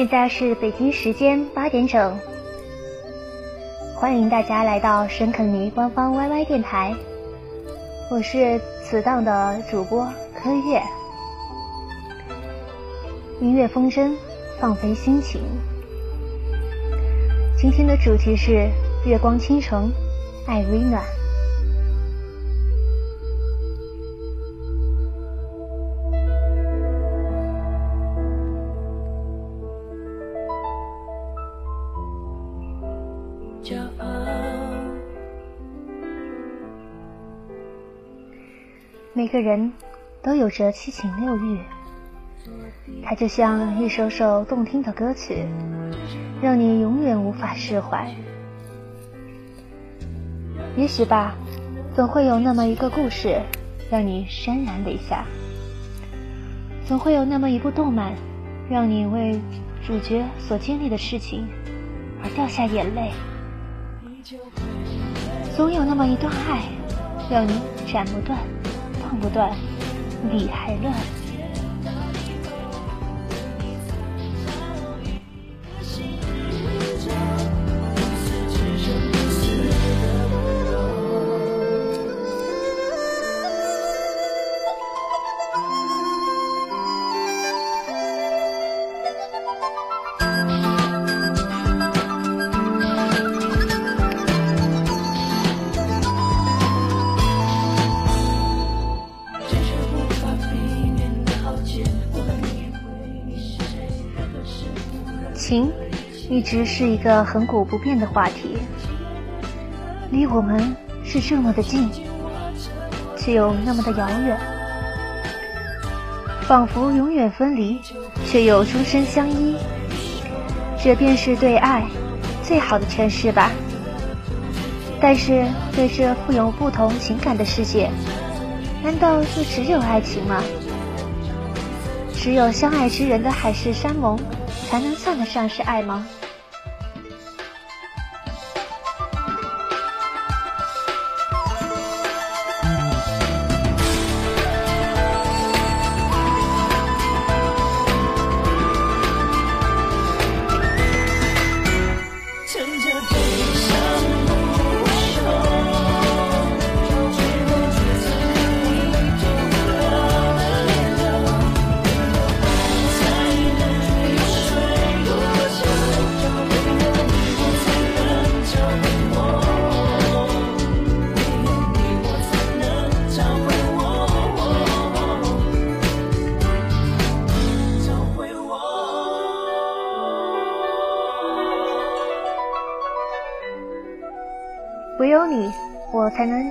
现在是北京时间八点整，欢迎大家来到神肯尼官方 YY 电台，我是此档的主播柯月，音乐风筝，放飞心情。今天的主题是月光倾城，爱微暖。个人都有着七情六欲，它就像一首首动听的歌曲，让你永远无法释怀。也许吧，总会有那么一个故事，让你潸然泪下；总会有那么一部动漫，让你为主角所经历的事情而掉下眼泪；总有那么一段爱，让你斩不断。不断，理还乱。情一直是一个恒古不变的话题，离我们是这么的近，却又那么的遥远，仿佛永远分离，却又终身相依。这便是对爱最好的诠释吧。但是，对这富有不同情感的世界，难道就只有爱情吗？只有相爱之人的海誓山盟？才能算得上是爱吗？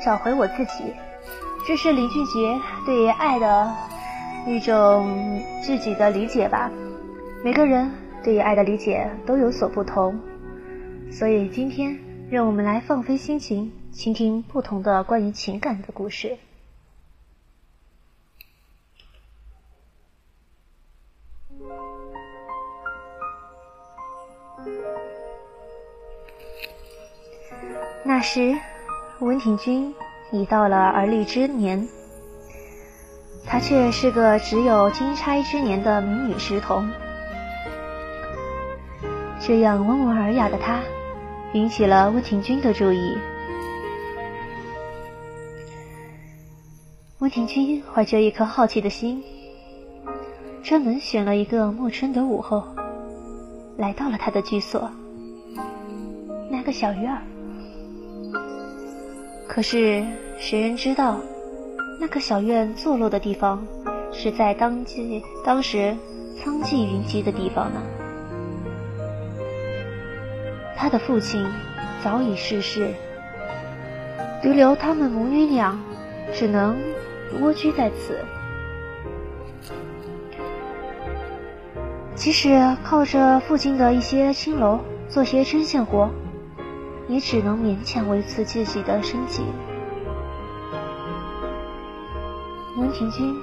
找回我自己。这是林俊杰对于爱的一种自己的理解吧。每个人对于爱的理解都有所不同，所以今天让我们来放飞心情，倾听不同的关于情感的故事。那时，温庭筠已到了而立之年，她却是个只有金钗之年的民女石童。这样温文尔雅的她，引起了温庭筠的注意。温庭筠怀着一颗好奇的心，专门选了一个暮春的午后，来到了他的居所，那个小院儿。可是谁人知道，那个小院坐落的地方，是在当季当时苍霁云集的地方呢？他的父亲早已逝世，独留他们母女俩，只能蜗居在此。即使靠着附近的一些青楼做些针线活。也只能勉强维持自己的生计。温庭筠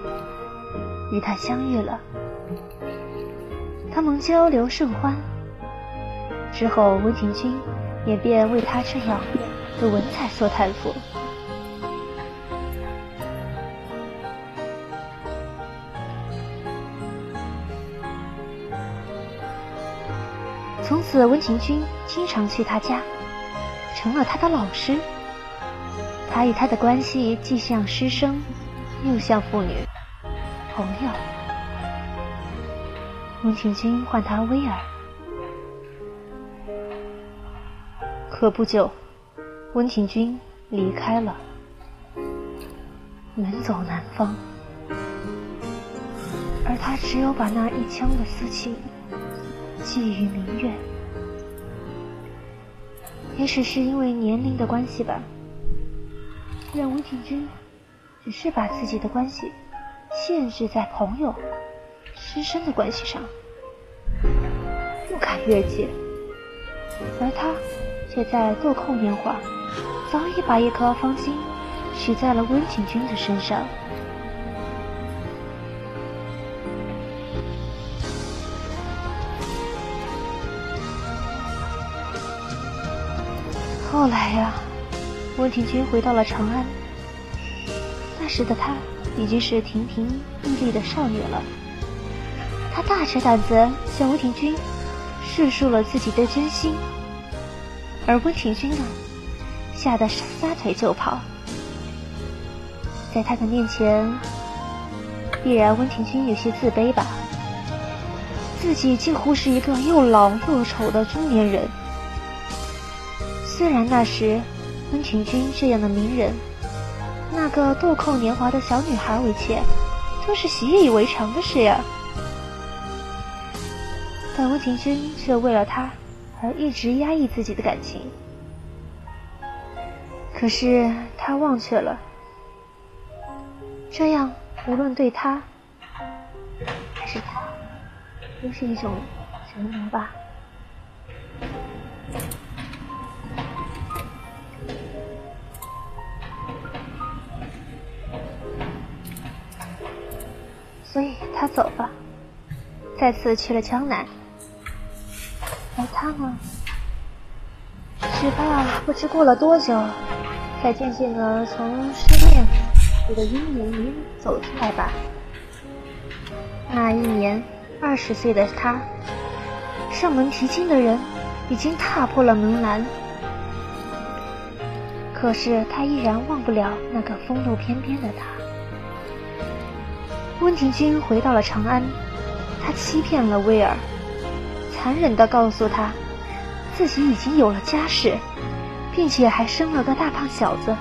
与他相遇了，他们交流甚欢。之后，温庭筠也便为他这样的文采所叹服。从此温庭筠经常去他家，成了他的老师。他与他的关系既像师生，又像父女、朋友。温庭筠唤他威尔。可不久，温庭筠离开了，远走南方，而他只有把那一腔的私情寄予明月。也许是因为年龄的关系吧，让温庭筠只是把自己的关系限制在朋友、师生的关系上，不敢越界，而他。却在豆蔻年华，早已把一颗芳心许在了温庭筠的身上。后来呀，温庭筠回到了长安。那时的她已经是亭亭玉立的少女了。她大着胆子向温庭筠叙述了自己的真心。而温庭筠呢，吓得撒腿就跑。在他的面前，必然温庭筠有些自卑吧。自己几乎是一个又老又丑的中年人。虽然那时温庭筠这样的名人，那个豆蔻年华的小女孩为妾，都是习以为常的事呀。但温庭筠却为了他。而一直压抑自己的感情，可是他忘却了，这样无论对他还是他，都是一种折磨吧。他走了，再次去了江南。而他呢？只怕不知过了多久，才渐渐的从失恋这个阴影里走出来吧。那一年，二十岁的他，上门提亲的人已经踏破了门栏，可是他依然忘不了那个风度翩翩的他。温庭筠回到了长安，他欺骗了威尔。残忍地告诉他，自己已经有了家室，并且还生了个大胖小子。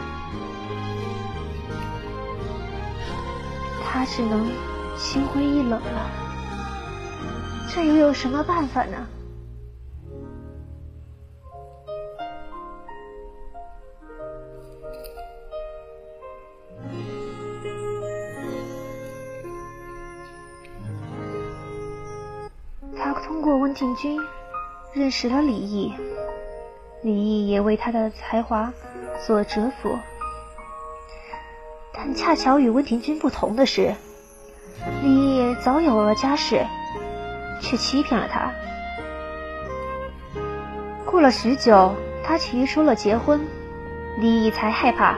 他只能心灰意冷了。这又有什么办法呢？庭筠认识了李毅，李毅也为他的才华所折服。但恰巧与温庭筠不同的是，李毅早有了家室，却欺骗了他。过了许久，他提出了结婚，李毅才害怕，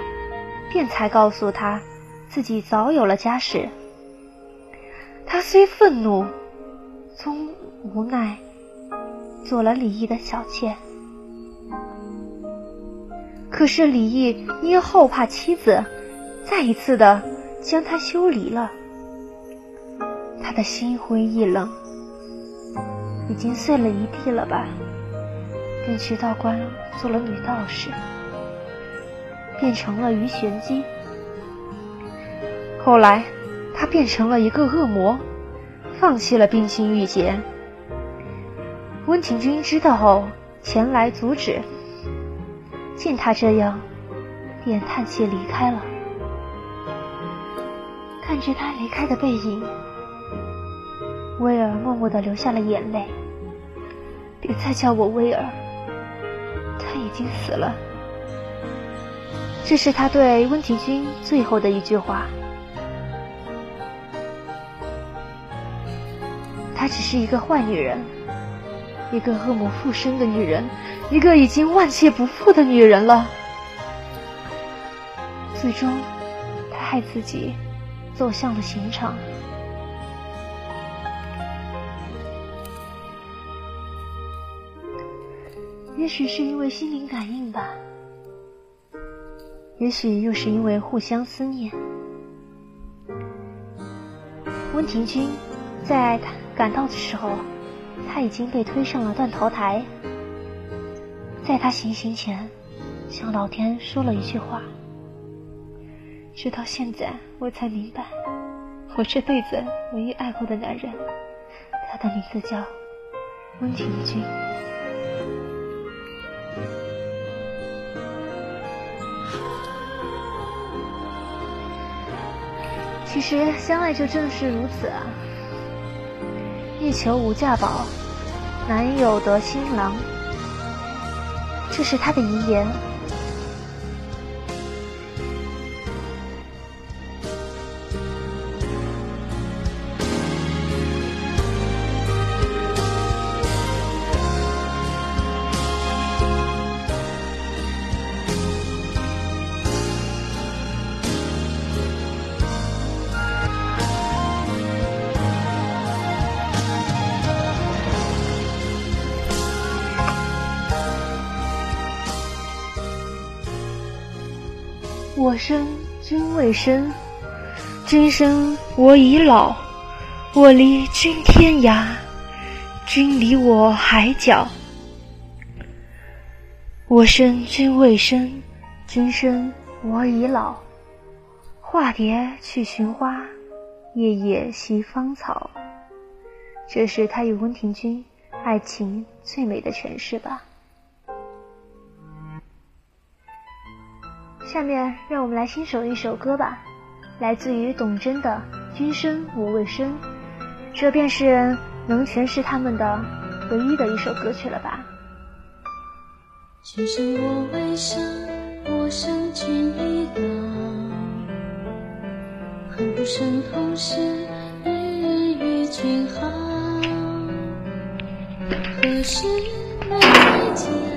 便才告诉他自己早有了家室。他虽愤怒，终无奈。做了李毅的小妾，可是李毅因后怕妻子再一次的将他休离了，他的心灰意冷，已经碎了一地了吧？便去道观做了女道士，变成了鱼玄机。后来，他变成了一个恶魔，放弃了冰清玉洁。温庭筠知道后，前来阻止。见他这样，便叹气离开了。看着他离开的背影，威尔默默的流下了眼泪。别再叫我威尔，他已经死了。这是他对温庭筠最后的一句话。她只是一个坏女人。一个恶魔附身的女人，一个已经万劫不复的女人了。最终，她害自己走向了刑场。也许是因为心灵感应吧，也许又是因为互相思念。温庭筠在赶到的时候，他已经被推上了断头台。在他行刑前，向老天说了一句话。直到现在，我才明白，我这辈子唯一爱过的男人，他的名字叫温庭筠。其实相爱就正是如此啊！欲求无价宝，难有得新郎。这是他的遗言。生君未生，君生我已老。我离君天涯，君离我海角。我生君未生，君生我已老。化蝶去寻花，夜夜习芳草。这是他与温庭筠爱情最美的诠释吧。下面让我们来欣赏一首歌吧，来自于董贞的《君生我未生》，这便是能诠释他们的唯一的一首歌曲了吧。君生我未生，我生君已老。恨不生同时，日日与君好。何时能再见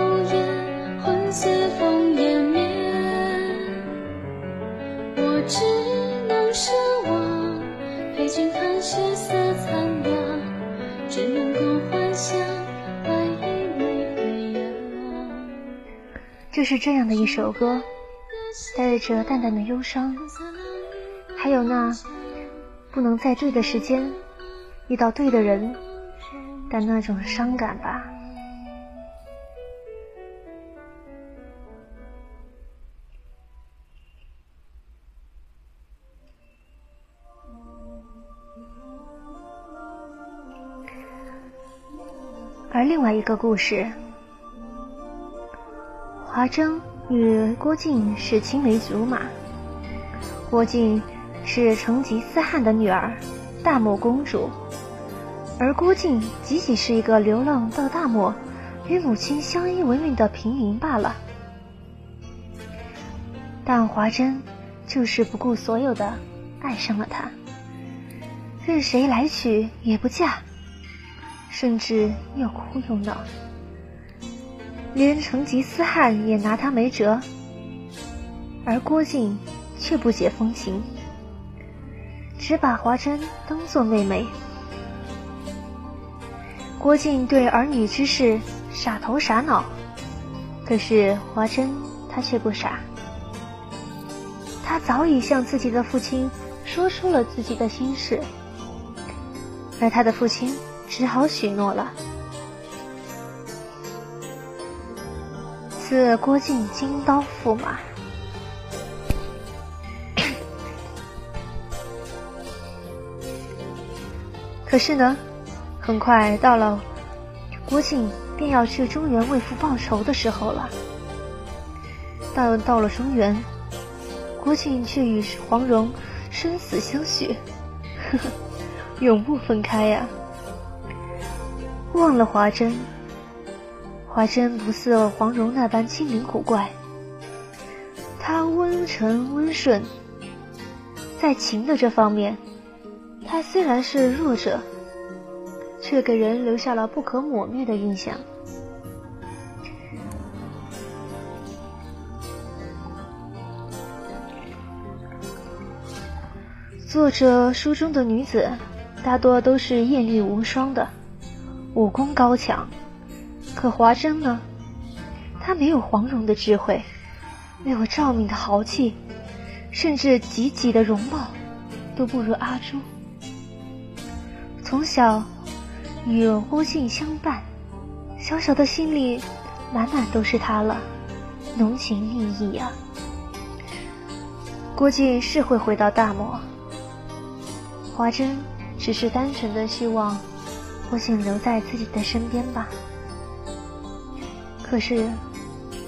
是这样的一首歌，带着淡淡的忧伤，还有那不能在对的时间遇到对的人的那种伤感吧。而另外一个故事。华筝与郭靖是青梅竹马。郭靖是成吉思汗的女儿，大漠公主，而郭靖仅仅是一个流浪到大漠，与母亲相依为命的平民罢了。但华筝就是不顾所有的爱上了他，任谁来娶也不嫁，甚至又哭又闹，连成吉思汗也拿他没辙，而郭靖却不解风情，只把华珍当做妹妹。郭靖对儿女之事傻头傻脑，可是华珍她却不傻，她早已向自己的父亲说出了自己的心事。而他的父亲只好许诺了，自郭靖金刀驸马。可是呢，很快到了郭靖便要去中原为父报仇的时候了。但到了中原，郭靖却与黄蓉生死相许。呵呵。永不分开呀！忘了华珍，华珍不似黄蓉那般精灵古怪，她温沉温顺，在情的这方面，她虽然是弱者，却给人留下了不可磨灭的印象。作者书中的女子。大多都是艳丽无双的，武功高强。可华筝呢？她没有黄蓉的智慧，没有赵敏的豪气，甚至吉吉的容貌都不如阿朱。从小与郭靖相伴，小小的心里满满都是他了，浓情蜜意呀。郭靖是会回到大漠，华筝。只是单纯的希望郭靖留在自己的身边吧。可是，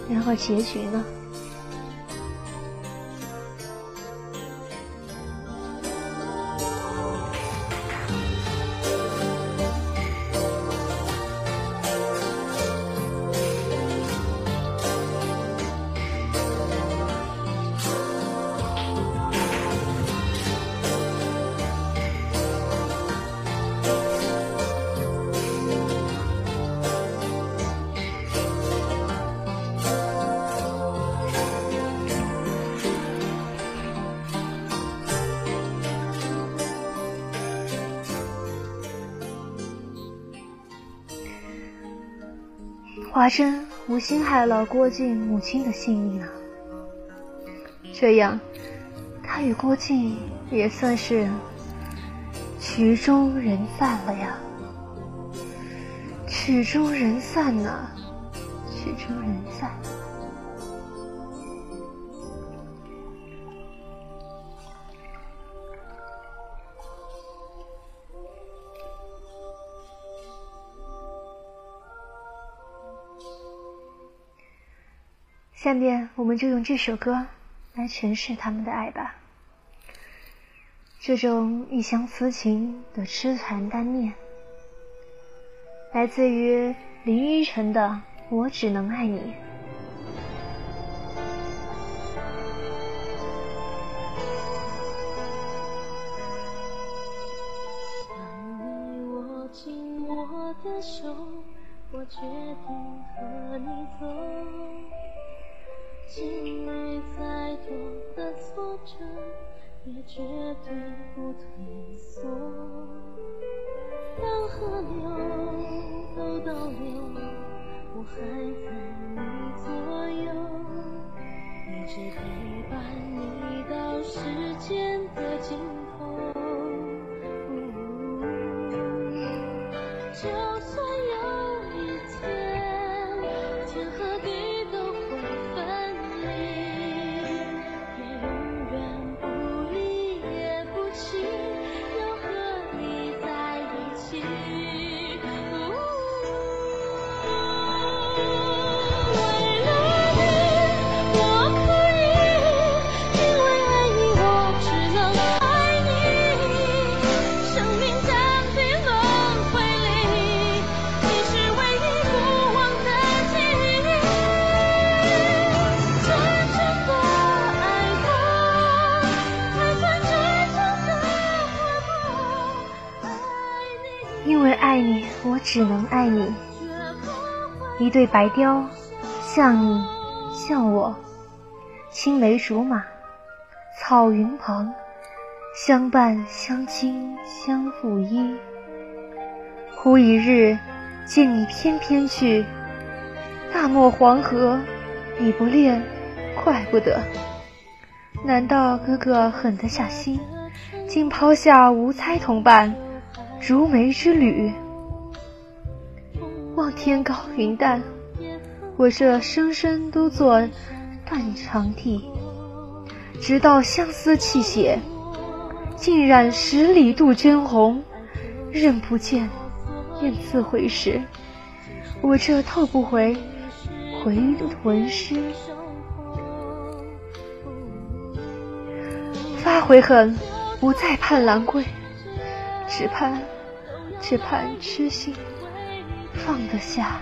然后结局呢？华珍无心害了郭靖母亲的性命啊，这样，他与郭靖也算是曲终人散了呀。曲终人散呐，曲终人下面我们就用这首歌来诠释他们的爱吧。这种一厢思情的痴缠单恋，来自于林依晨的《我只能爱你》。当你握紧我的手，我决定和你走。经历再多的挫折，也绝对不退缩。当河流都倒流，我还在你左右，一直陪伴你到时间的尽头。就算只能爱你。一对白雕，像你，像我，青梅竹马，草云旁，相伴相亲相负依。忽一日，见你翩翩去，大漠黄河，你不恋，怪不得。难道哥哥狠得下心，竟抛下无猜同伴，如梅之旅？望天高云淡，我这生生都做断肠地，直到相思泣血，浸染十里杜鹃红，任不见，雁自回时，我这透不回回魂诗。发悔恨，不再盼兰桂，只盼，只盼痴心。放得下。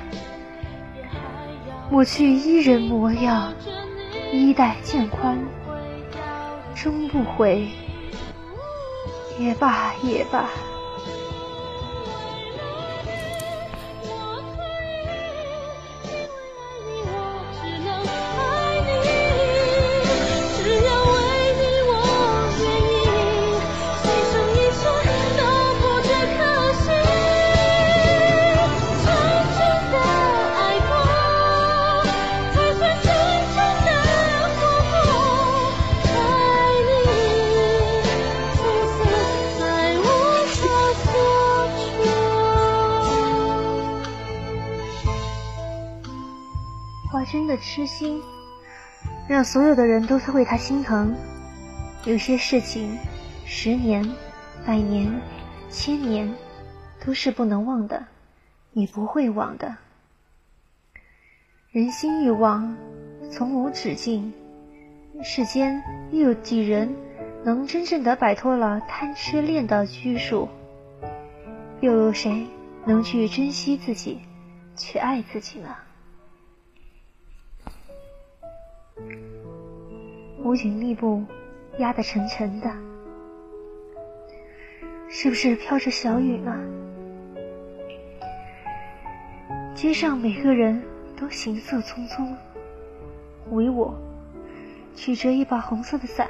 抹去伊人模样，衣带渐宽，终不悔。也罢，也罢。心，让所有的人都为他心疼。有些事情，十年、百年、千年，都是不能忘的，也不会忘的。人心欲望，从无止境。世间又有几人能真正的摆脱了贪痴恋的拘束？又有谁能去珍惜自己，去爱自己呢？乌云密布，压得沉沉的，是不是飘着小雨呢？街上每个人都行色匆匆，唯我举着一把红色的伞，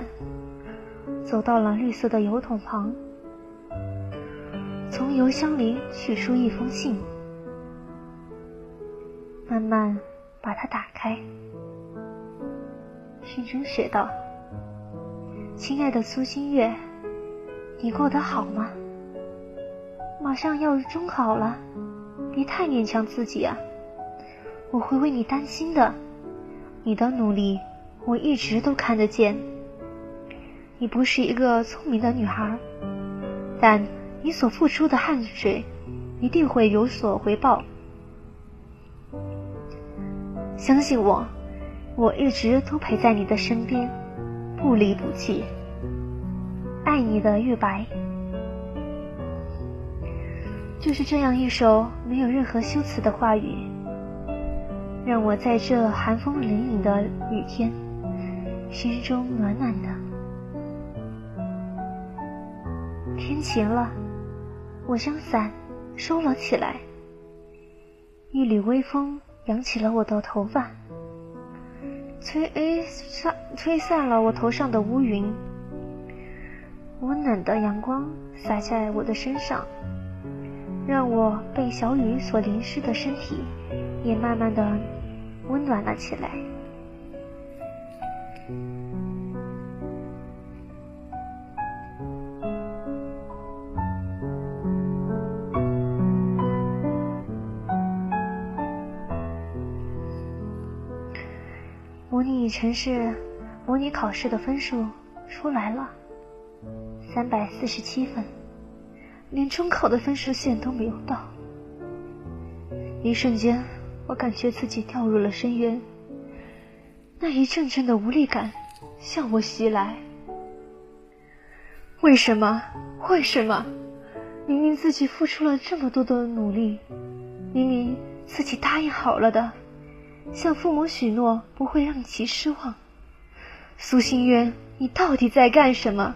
走到了绿色的油桶旁，从油箱里取出一封信，慢慢把它打开。信中写道：“亲爱的苏新月，你过得好吗？马上要中考了，别太勉强自己啊！我会为你担心的。你的努力我一直都看得见。你不是一个聪明的女孩，但你所付出的汗水一定会有所回报。相信我。”我一直都陪在你的身边，不离不弃。爱你的玉白，就是这样一首没有任何修辞的话语，让我在这寒风凛凛的雨天，心中暖暖的。天晴了，我将伞收了起来，一缕微风扬起了我的头发。吹诶散吹散了我头上的乌云，温暖的阳光洒在我的身上，让我被小雨所淋湿的身体也慢慢的温暖了起来。城市模拟考试的分数出来了，三百四十七分，连中考的分数线都没有到。一瞬间，我感觉自己掉入了深渊，那一阵阵的无力感向我袭来。为什么？为什么？明明自己付出了这么多的努力，明明自己答应好了的。向父母许诺不会让其失望，苏心渊，你到底在干什么？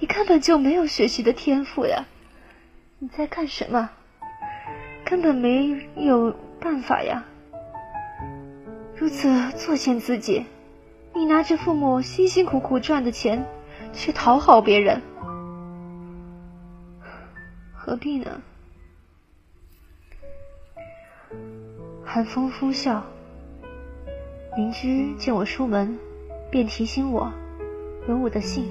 你根本就没有学习的天赋呀！你在干什么？根本没有办法呀。如此作践自己，你拿着父母辛辛苦苦赚的钱去讨好别人，何必呢？寒风呼啸，邻居见我出门，便提醒我有我的信。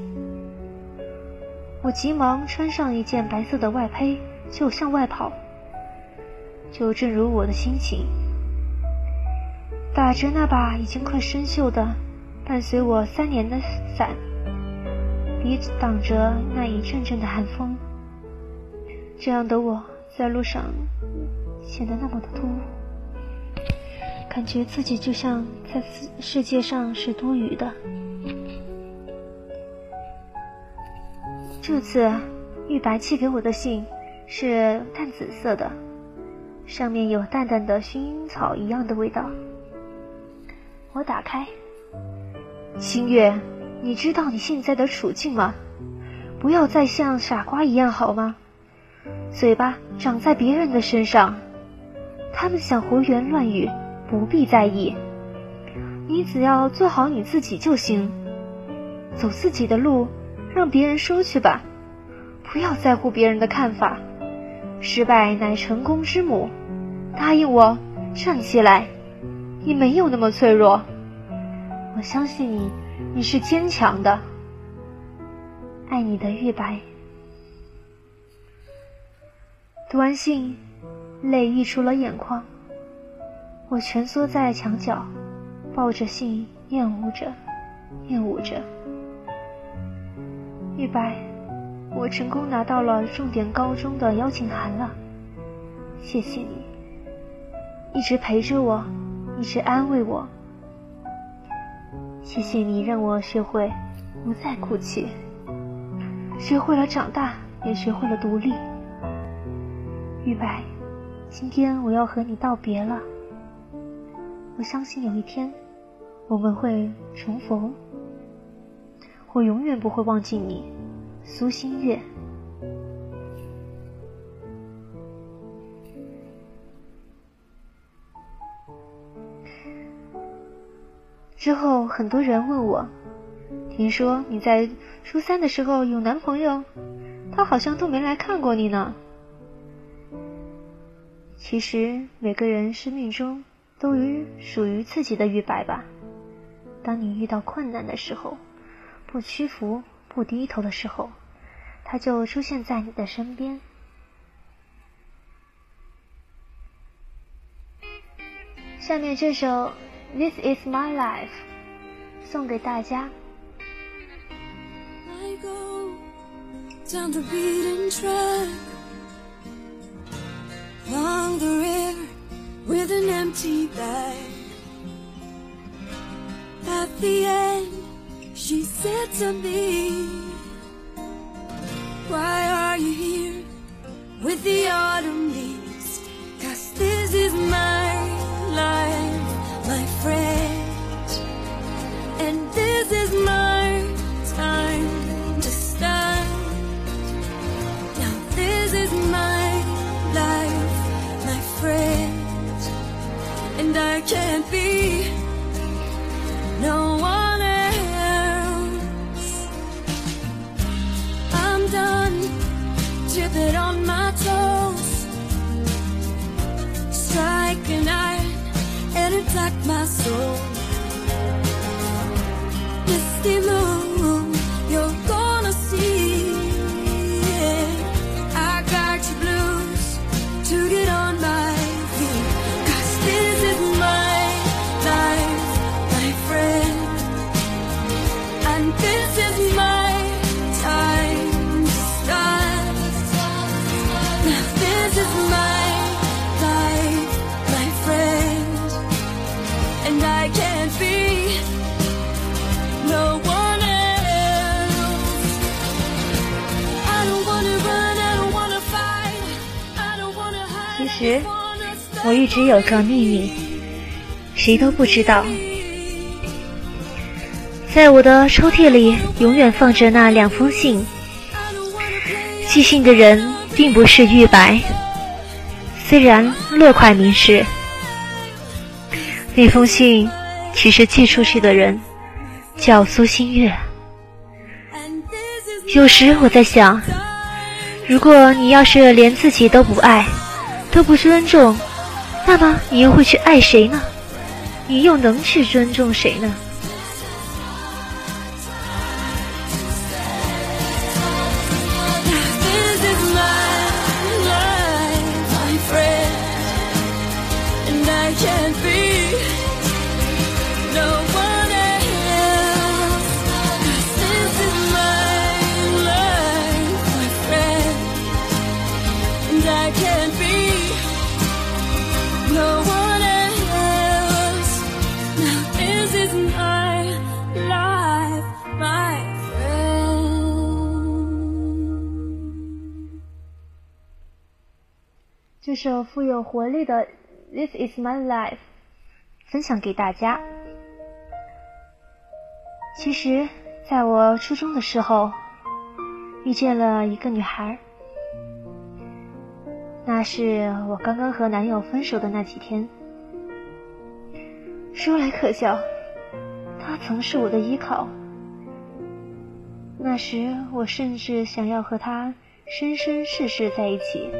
我急忙穿上一件白色的外胚，就向外跑。就正如我的心情，打着那把已经快生锈的、伴随我三年的伞，抵挡着那一阵阵的寒风。这样的我在路上显得那么的突兀。感觉自己就像在世界上是多余的。这次玉白寄给我的信是淡紫色的，上面有淡淡的薰衣草一样的味道。我打开，星月，你知道你现在的处境吗？不要再像傻瓜一样好吗？嘴巴长在别人的身上，他们想胡言乱语。不必在意，你只要做好你自己就行，走自己的路，让别人说去吧，不要在乎别人的看法。失败乃成功之母，答应我，站起来，你没有那么脆弱，我相信你，你是坚强的。爱你的玉白。读完信，泪溢出了眼眶。我蜷缩在墙角，抱着信，厌恶着，厌恶着。玉白，我成功拿到了重点高中的邀请函了，谢谢你，一直陪着我，一直安慰我。谢谢你让我学会不再哭泣，学会了长大，也学会了独立。玉白，今天我要和你道别了。我相信有一天我们会重逢，我永远不会忘记你，苏新月。之后很多人问我，听说你在初三的时候有男朋友，他好像都没来看过你呢。其实每个人生命中。都于属于自己的玉白吧。当你遇到困难的时候，不屈服、不低头的时候，他就出现在你的身边。下面这首《This Is My Life》送给大家。With an empty bag. At the end, she said to me, Why are you here with the autumn leaves? Cause this is my life, my friend, and this is my and I can't be no one else. I'm done tipping on my toes, strike an iron and attack my soul. Misty moon, 我一直有个秘密，谁都不知道。在我的抽屉里，永远放着那两封信。寄信的人并不是玉白。虽然落款明示，那封信其实寄出去的人叫苏新月。有时我在想，如果你要是连自己都不爱，都不尊重，那么你又会去爱谁呢？你又能去尊重谁呢？首富有活力的《This Is My Life》分享给大家。其实，在我初中的时候，遇见了一个女孩。那是我刚刚和男友分手的那几天。说来可笑，她曾是我的依靠。那时，我甚至想要和她生生世世在一起。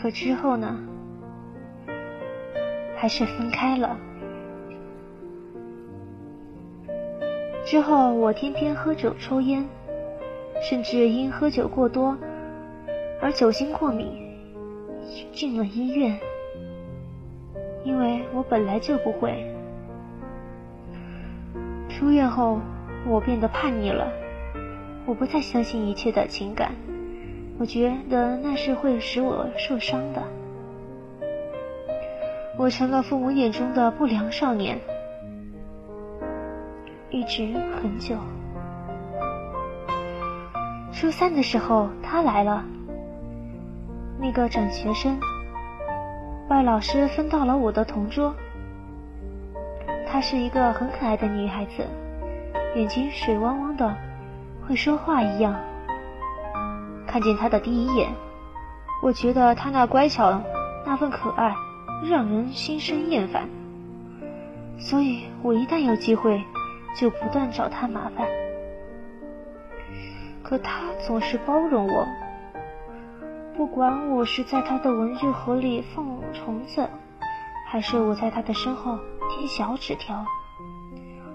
可之后呢？还是分开了。之后我天天喝酒抽烟，甚至因喝酒过多而酒精过敏，进了医院。因为我本来就不会。出院后，我变得叛逆了，我不再相信一切的情感。我觉得那是会使我受伤的。我成了父母眼中的不良少年，一直很久。初三的时候，他来了，那个转学生，外老师分到了我的同桌。她是一个很可爱的女孩子，眼睛水汪汪的，会说话一样。看见他的第一眼，我觉得他那乖巧、那份可爱，让人心生厌烦。所以我一旦有机会，就不断找他麻烦。可他总是包容我，不管我是在他的文具盒里放虫子，还是我在他的身后贴小纸条，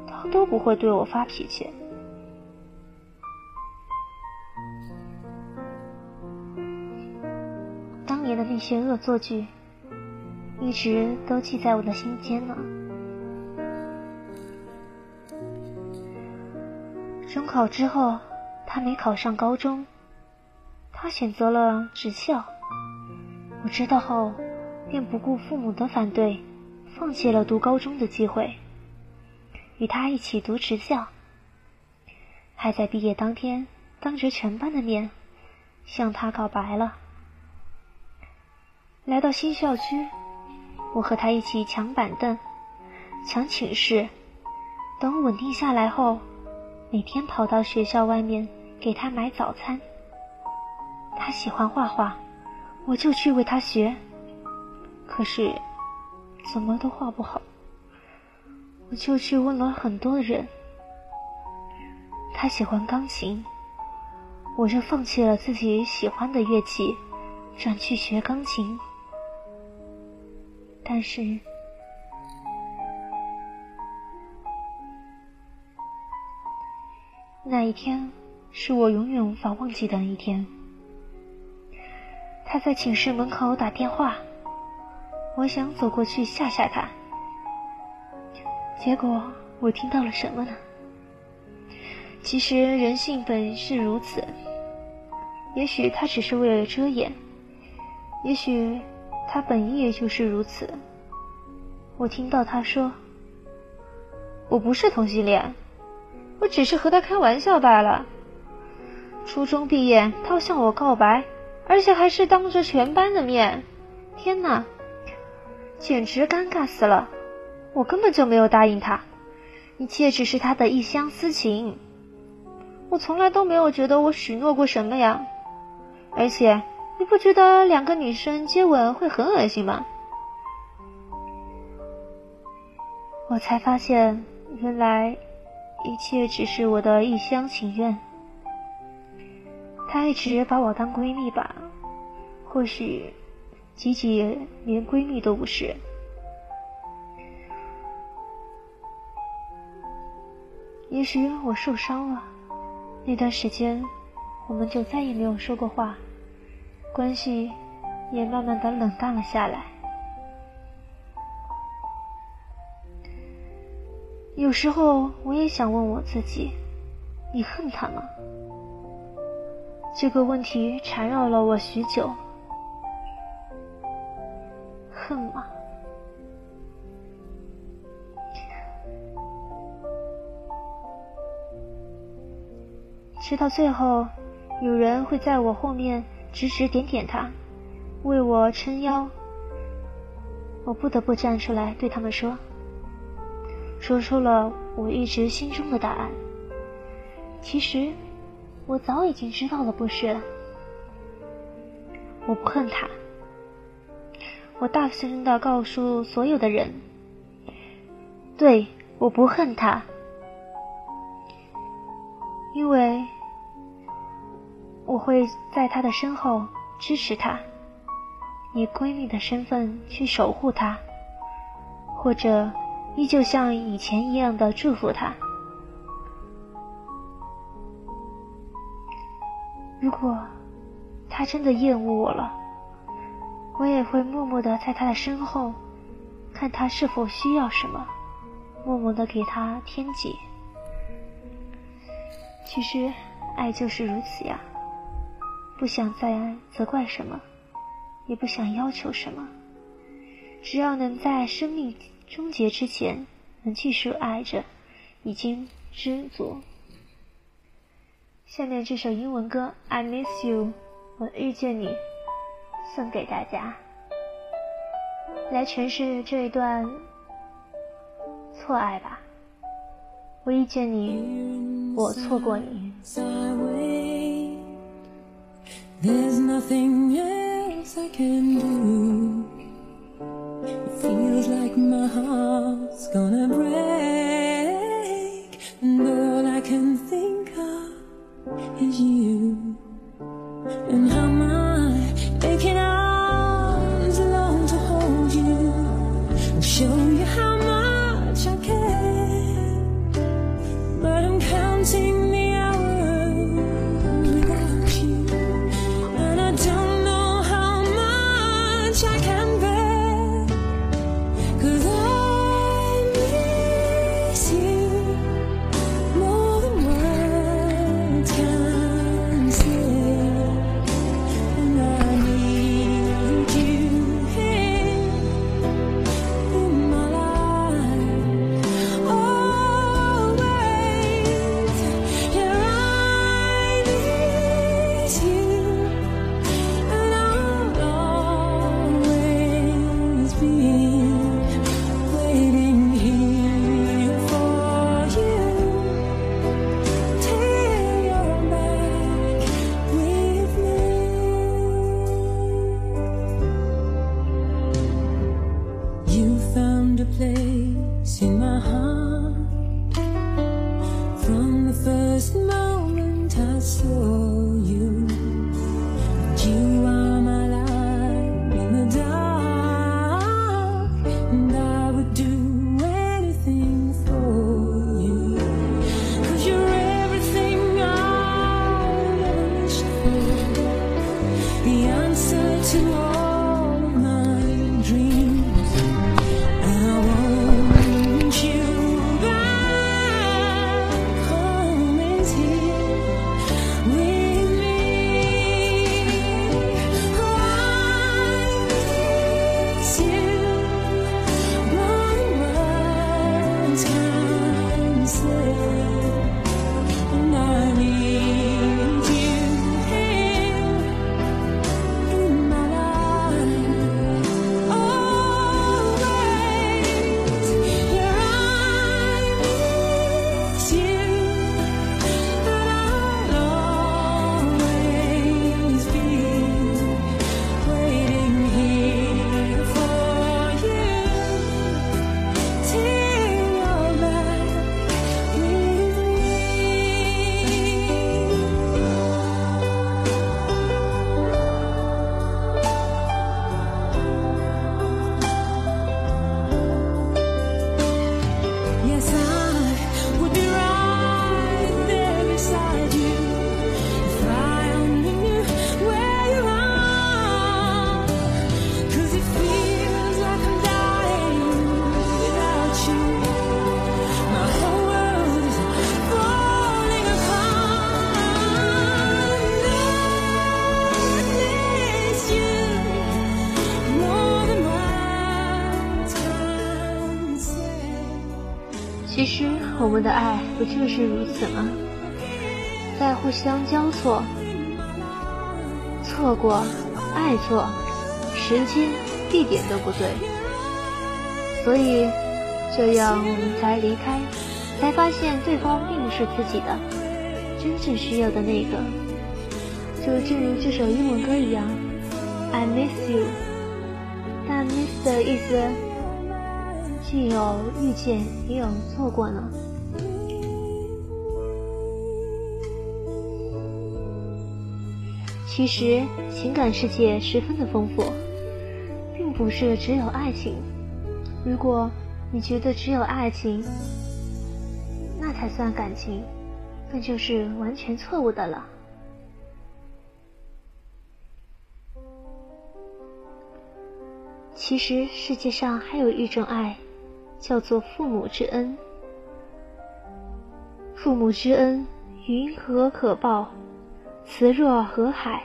他都不会对我发脾气。的那些恶作剧，一直都记在我的心间呢。中考之后，他没考上高中，他选择了职校。我知道后，便不顾父母的反对，放弃了读高中的机会，与他一起读职校。还在毕业当天，当着全班的面，向他告白了。来到新校区，我和他一起抢板凳、抢寝室。等稳定下来后，每天跑到学校外面给他买早餐。他喜欢画画，我就去为他学。可是怎么都画不好，我就去问了很多人。他喜欢钢琴，我就放弃了自己喜欢的乐器，转去学钢琴。但是，那一天是我永远无法忘记的一天。他在寝室门口打电话，我想走过去吓吓他，结果我听到了什么呢？其实人性本是如此，也许他只是为了遮掩，也许。他本意也就是如此。我听到他说：“我不是同性恋，我只是和他开玩笑罢了。”初中毕业，他向我告白，而且还是当着全班的面。天哪，简直尴尬死了！我根本就没有答应他，一切只是他的一厢私情。我从来都没有觉得我许诺过什么呀，而且。你不觉得两个女生接吻会很恶心吗？我才发现，原来一切只是我的一厢情愿。她一直把我当闺蜜吧，或许吉吉连闺蜜都不是。也许我受伤了，那段时间我们就再也没有说过话，关系也慢慢的冷淡了下来。有时候我也想问我自己：你恨他吗？这个问题缠绕了我许久。恨吗？直到最后，有人会在我后面指指点点他，为我撑腰，我不得不站出来对他们说，说出了我一直心中的答案。其实，我早已经知道了，不是？我不恨他。我大声的告诉所有的人，对，我不恨他。因为我会在他的身后支持他，以闺蜜的身份去守护他，或者依旧像以前一样的祝福他。如果他真的厌恶我了，我也会默默的在他的身后，看他是否需要什么，默默的给他添给。其实，爱就是如此呀，不想再责怪什么，也不想要求什么，只要能在生命终结之前能继续爱着，已经知足。下面这首英文歌《I Miss You》，我遇见你，送给大家，来诠释这一段错爱吧。我遇见你，我错过你。There's nothing else I can do. It feels like my heart's gonna break. And all I can think of is you. you know 就是如此吗？在互相交错、错过、爱错，时间、地点都不对，所以这样我们才离开，才发现对方并不是自己的真正需要的那个。就正如这首英文歌一样，I miss you，但 miss 的意思既有遇见，也有错过呢。其实情感世界十分的丰富，并不是只有爱情。如果你觉得只有爱情，那才算感情，那就是完全错误的了。其实世界上还有一种爱，叫做父母之恩。父母之恩，云何可报？慈若河海，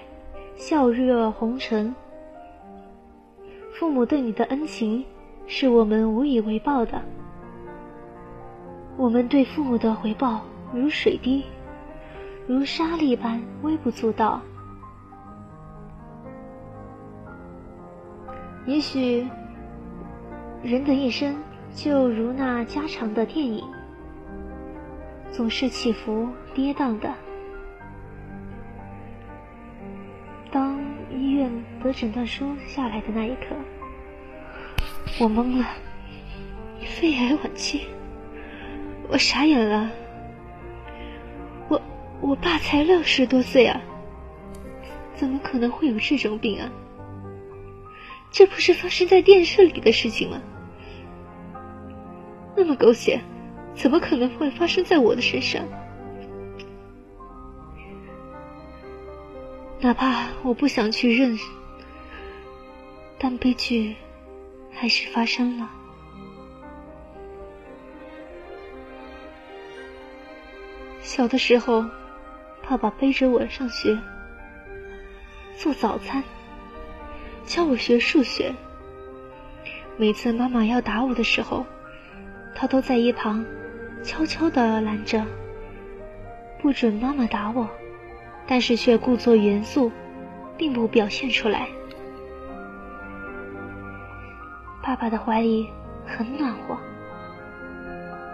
孝若红尘。父母对你的恩情，是我们无以为报的。我们对父母的回报如水滴，如沙粒般微不足道。也许，人的一生就如那家常的电影，总是起伏跌宕的。当医院得诊断书下来的那一刻，我懵了，肺癌晚期，我傻眼了。我我爸才六十多岁啊，怎么可能会有这种病啊？这不是发生在电视里的事情吗？那么狗血，怎么可能会发生在我的身上？哪怕我不想去认，但悲剧还是发生了。小的时候，爸爸背着我上学，做早餐，教我学数学。每次妈妈要打我的时候，他都在一旁悄悄的拦着，不准妈妈打我。但是却故作严肃，并不表现出来。爸爸的怀里很暖和，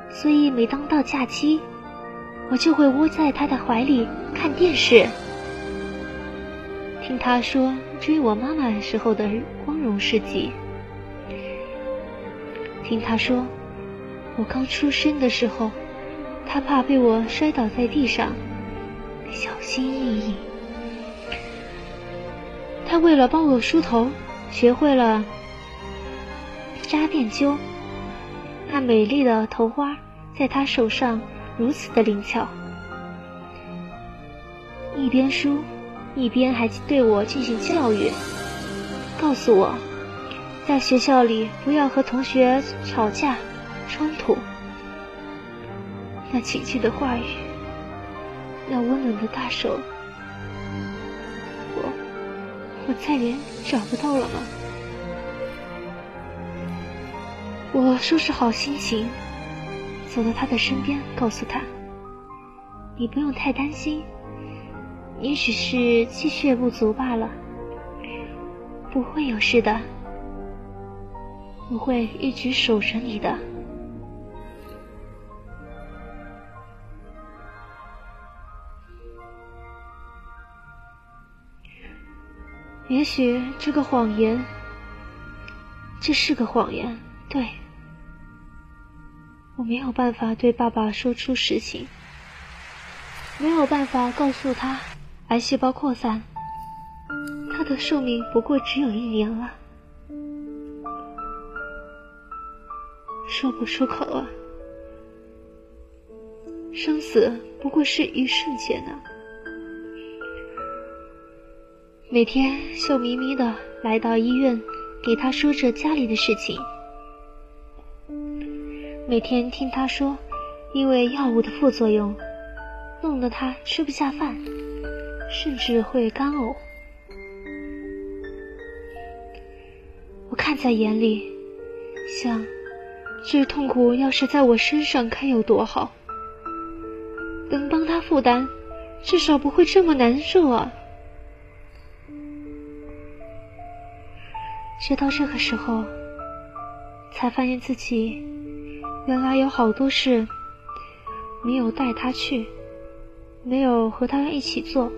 所以每当到假期，我就会窝在他的怀里看电视，听他说追我妈妈时候的光荣事迹，听他说我刚出生的时候，他怕被我摔倒在地上。小心翼翼，他为了帮我梳头，学会了扎辫揪。那美丽的头花在他手上如此的灵巧，一边梳，一边还对我进行教育，告诉我，在学校里不要和同学吵架、冲突。那亲切的话语。那温暖的大手，我我再也找不到了吗？我收拾好心情，走到他的身边，告诉他：“你不用太担心，你只是气血不足罢了，不会有事的，我会一直守着你的。”也许这个谎言，这是个谎言。对，我没有办法对爸爸说出实情，没有办法告诉他癌细胞扩散，他的寿命不过只有一年了，说不出口啊，生死不过是一瞬间呢。每天笑眯眯的来到医院，给他说着家里的事情。每天听他说，因为药物的副作用，弄得他吃不下饭，甚至会干呕。我看在眼里，想，这痛苦要是在我身上该有多好！能帮他负担，至少不会这么难受啊！直到这个时候，才发现自己原来有好多事没有带他去，没有和他一起做。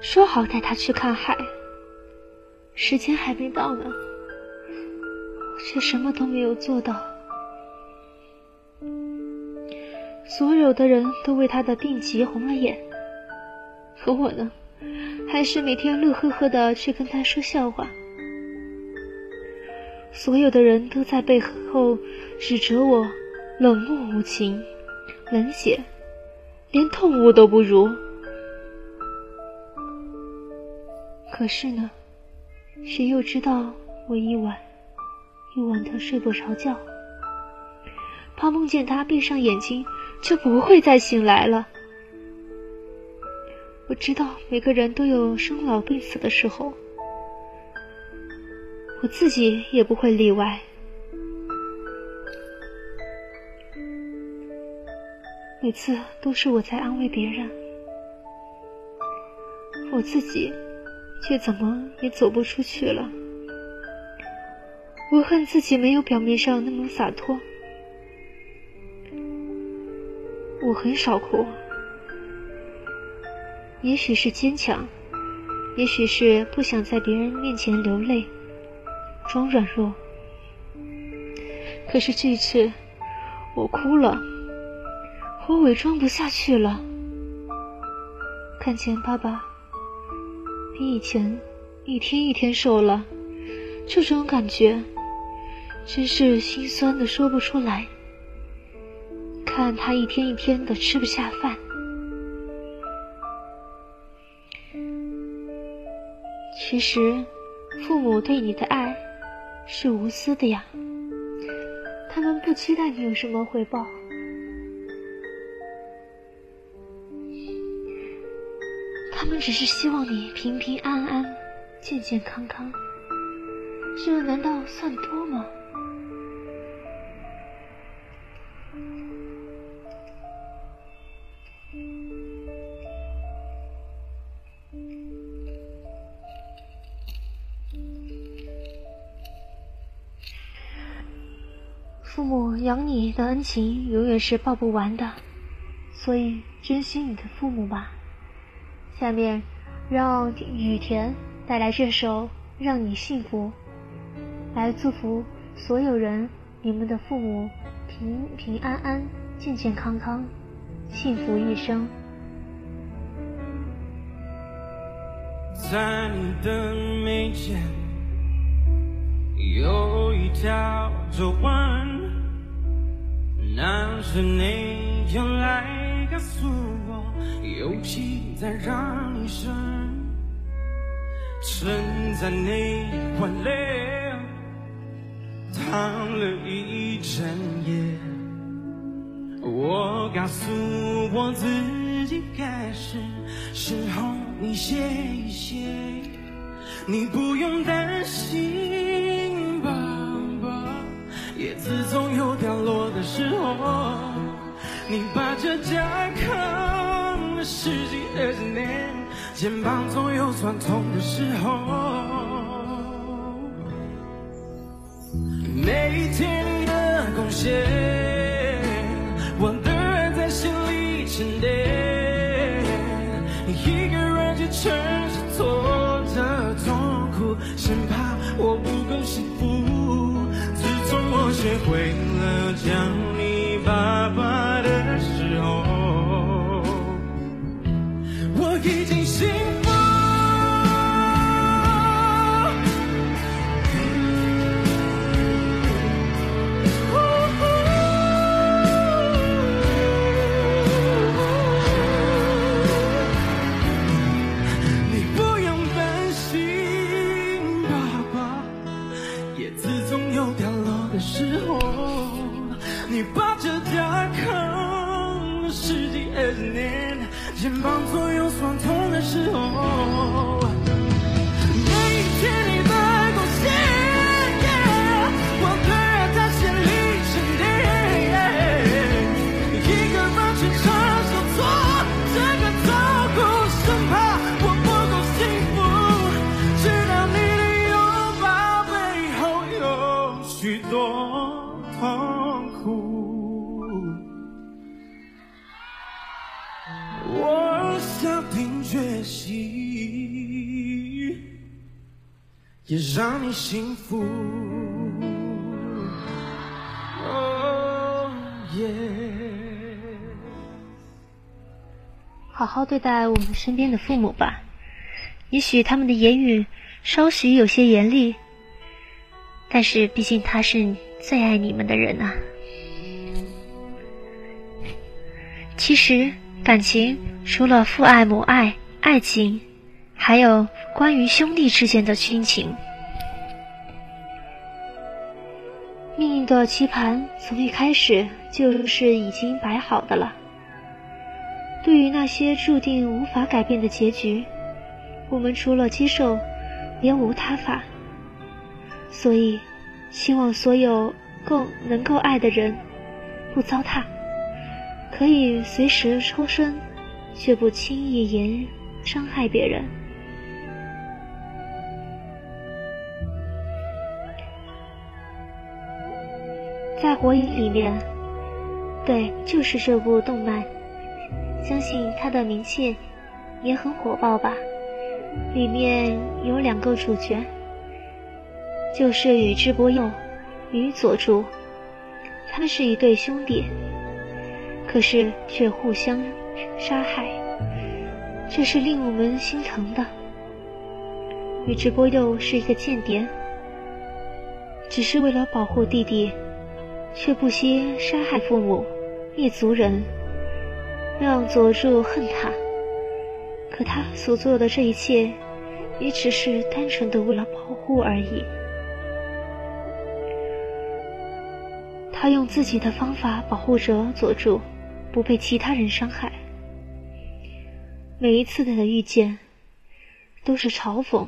说好带他去看海，时间还没到呢，却什么都没有做到。所有的人都为他的病急红了眼，可我呢，还是每天乐呵呵的去跟他说笑话。所有的人都在背后指责我冷漠无情、冷血，连动物都不如。可是呢，谁又知道我一晚一晚的睡不着觉，怕梦见他闭上眼睛。就不会再醒来了。我知道每个人都有生老病死的时候，我自己也不会例外。每次都是我在安慰别人，我自己却怎么也走不出去了。我恨自己没有表面上那么洒脱。我很少哭，也许是坚强，也许是不想在别人面前流泪，装软弱。可是这次，我哭了，我伪装不下去了。看见爸爸比以前一天一天瘦了，这种感觉真是心酸的说不出来。看他一天一天的吃不下饭，其实父母对你的爱是无私的呀，他们不期待你有什么回报，他们只是希望你平平安安、健健康康，这难道算多吗？父母养你的恩情永远是报不完的，所以珍惜你的父母吧。下面，让雨田带来这首《让你幸福》，来祝福所有人，你们的父母平平安安、健健康康、幸福一生。在你的眉间有一条皱纹。那是你要来告诉我，有气在让你生，沉在你怀里，躺了一整夜。我告诉我自己，该是时候你歇一歇，你不用担心，叶子总有掉落的时候，你把这家扛了十几二十年，肩膀总有酸痛的时候。每一天的贡献，也让你幸福。好好对待我们身边的父母吧，也许他们的言语稍许有些严厉，但是毕竟他是最爱你们的人啊。其实感情除了父爱、母爱、爱情，还有关于兄弟之间的亲情。命运的棋盘从一开始就是已经摆好的了。对于那些注定无法改变的结局，我们除了接受，别无他法。所以，希望所有够能够爱的人，不糟蹋，可以随时抽身，却不轻易言伤害别人。在火影里面，对，就是这部动漫。相信它的名气也很火爆吧。里面有两个主角，就是宇智波鼬与佐助，他们是一对兄弟，可是却互相杀害，这是令我们心疼的。宇智波鼬是一个间谍，只是为了保护弟弟。却不惜杀害父母，灭族人，让佐助恨他。可他所做的这一切，也只是单纯的为了保护而已。他用自己的方法保护着佐助，不被其他人伤害。每一次的遇见，都是嘲讽，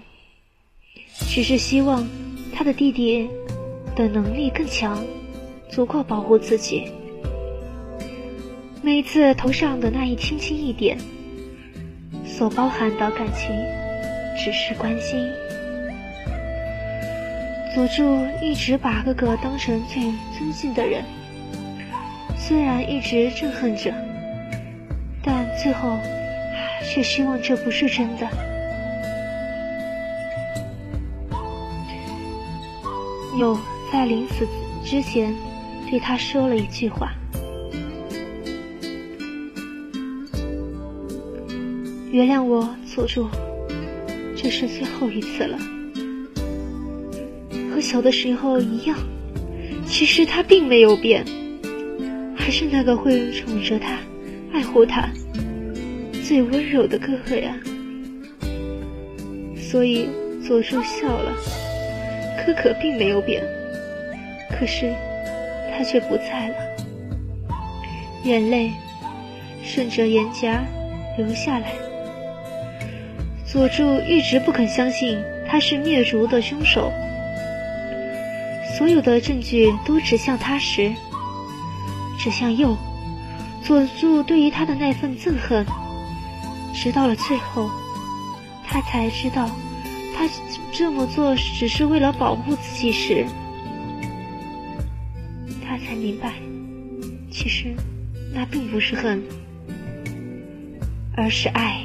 只是希望他的弟弟的能力更强。足够保护自己。每一次头上的那一轻轻一点，所包含的感情，只是关心。佐助一直把哥哥当成最尊敬的人，虽然一直憎恨着，但最后却希望这不是真的。有在临死之前。对他说了一句话：“原谅我，佐助，这是最后一次了。和小的时候一样，其实他并没有变，还是那个会宠着他、爱护他、最温柔的哥哥呀。所以佐助笑了，可可并没有变，可是……”他却不在了，眼泪顺着眼颊流下来。佐助一直不肯相信他是灭族的凶手，所有的证据都指向他时，指向鼬。佐助对于他的那份憎恨，直到了最后，他才知道，他这么做只是为了保护自己时。明白，其实那并不是恨，而是爱。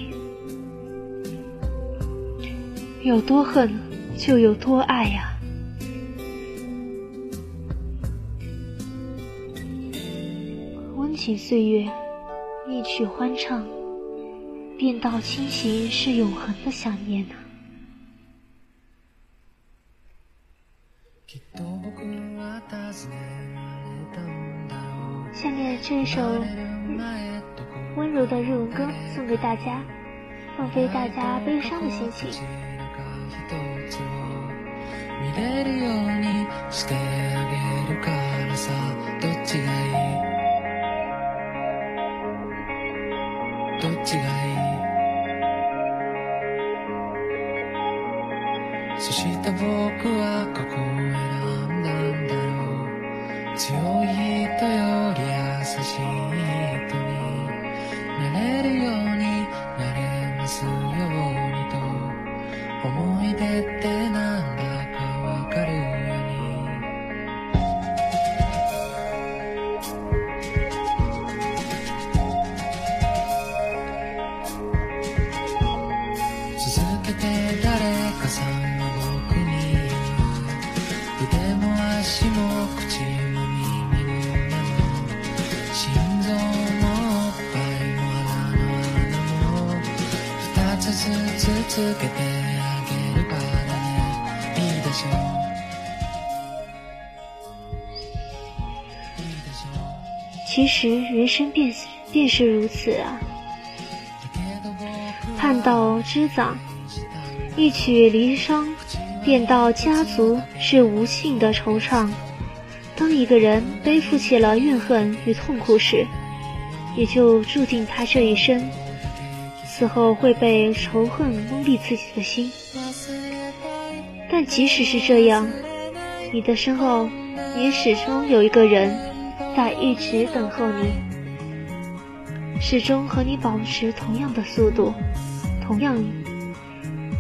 有多恨，就有多爱呀！温情岁月，一曲欢唱，便道亲情是永恒的想念啊。下面这首温柔的日文歌送给大家，放飞大家悲伤的心情。是如此啊。盼到知长，一曲离殇，便道家族是无尽的惆怅。当一个人背负起了怨恨与痛苦时，也就注定他这一生死后会被仇恨蒙蔽自己的心。但即使是这样，你的身后也始终有一个人在一直等候你，始终和你保持同样的速度，同样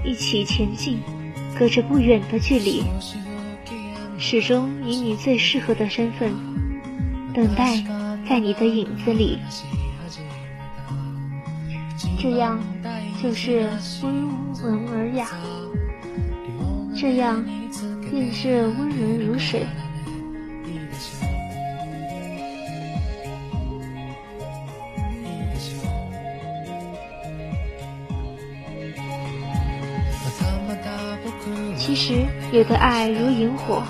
一起前进，隔着不远的距离。始终以你最适合的身份等待，在你的影子里，这样就是温文尔雅，这样便是温润如水。其实，有的爱如萤火。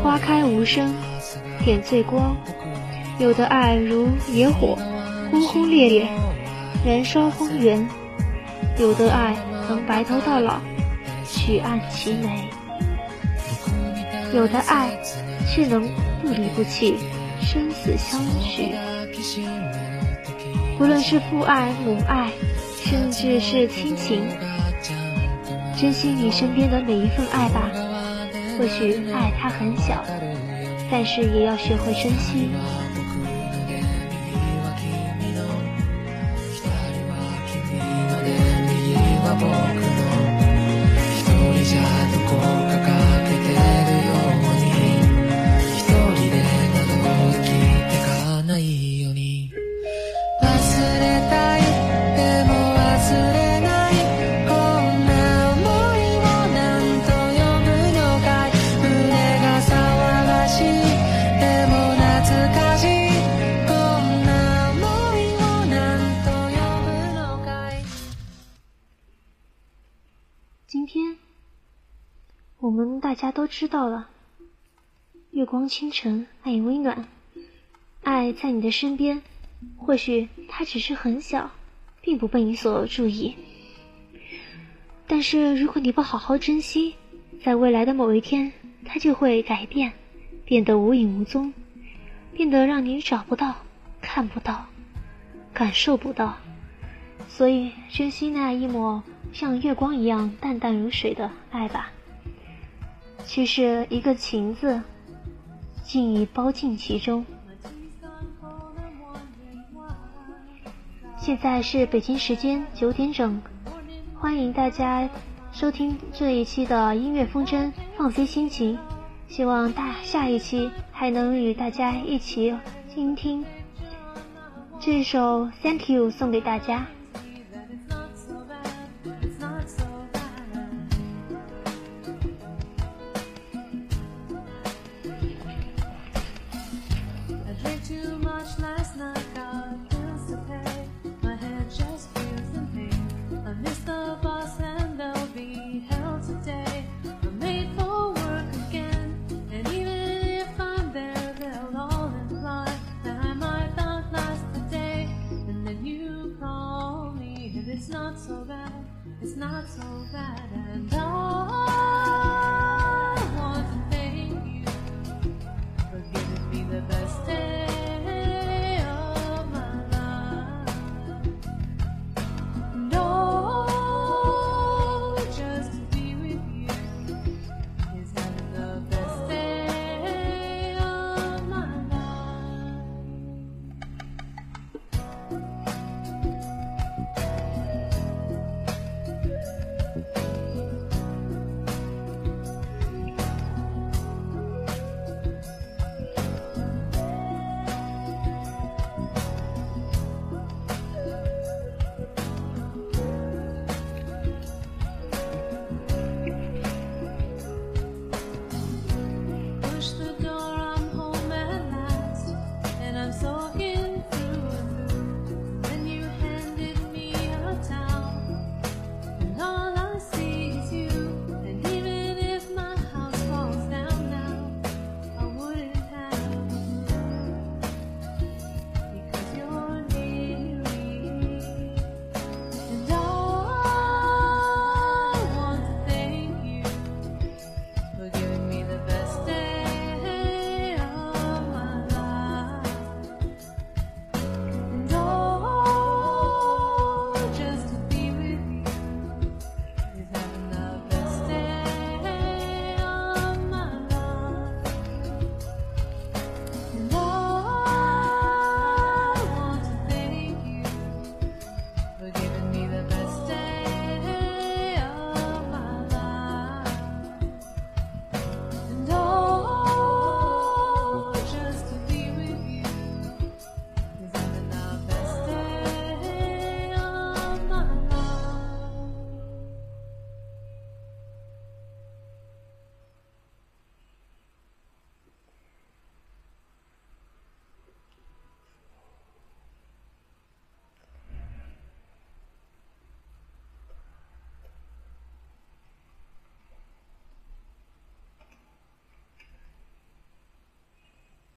花开无声，点缀光；有的爱如野火，轰轰烈烈，燃烧荒原；有的爱能白头到老，举案齐眉；有的爱却能不离不弃，生死相许。不论是父爱、母爱，甚至是亲情，珍惜你身边的每一份爱吧。或许爱它很小，但是也要学会珍惜。我们大家都知道了，月光清晨，爱与温暖，爱在你的身边，或许它只是很小，并不被你所注意。但是如果你不好好珍惜，在未来的某一天，它就会改变，变得无影无踪，变得让你找不到、看不到、感受不到。所以，珍惜那一抹像月光一样淡淡如水的爱吧。其实一个情字，尽已包进其中。现在是北京时间九点整，欢迎大家收听这一期的音乐风筝，放飞心情。希望大下一期还能与大家一起倾听这首《Thank You》，送给大家。not so bad.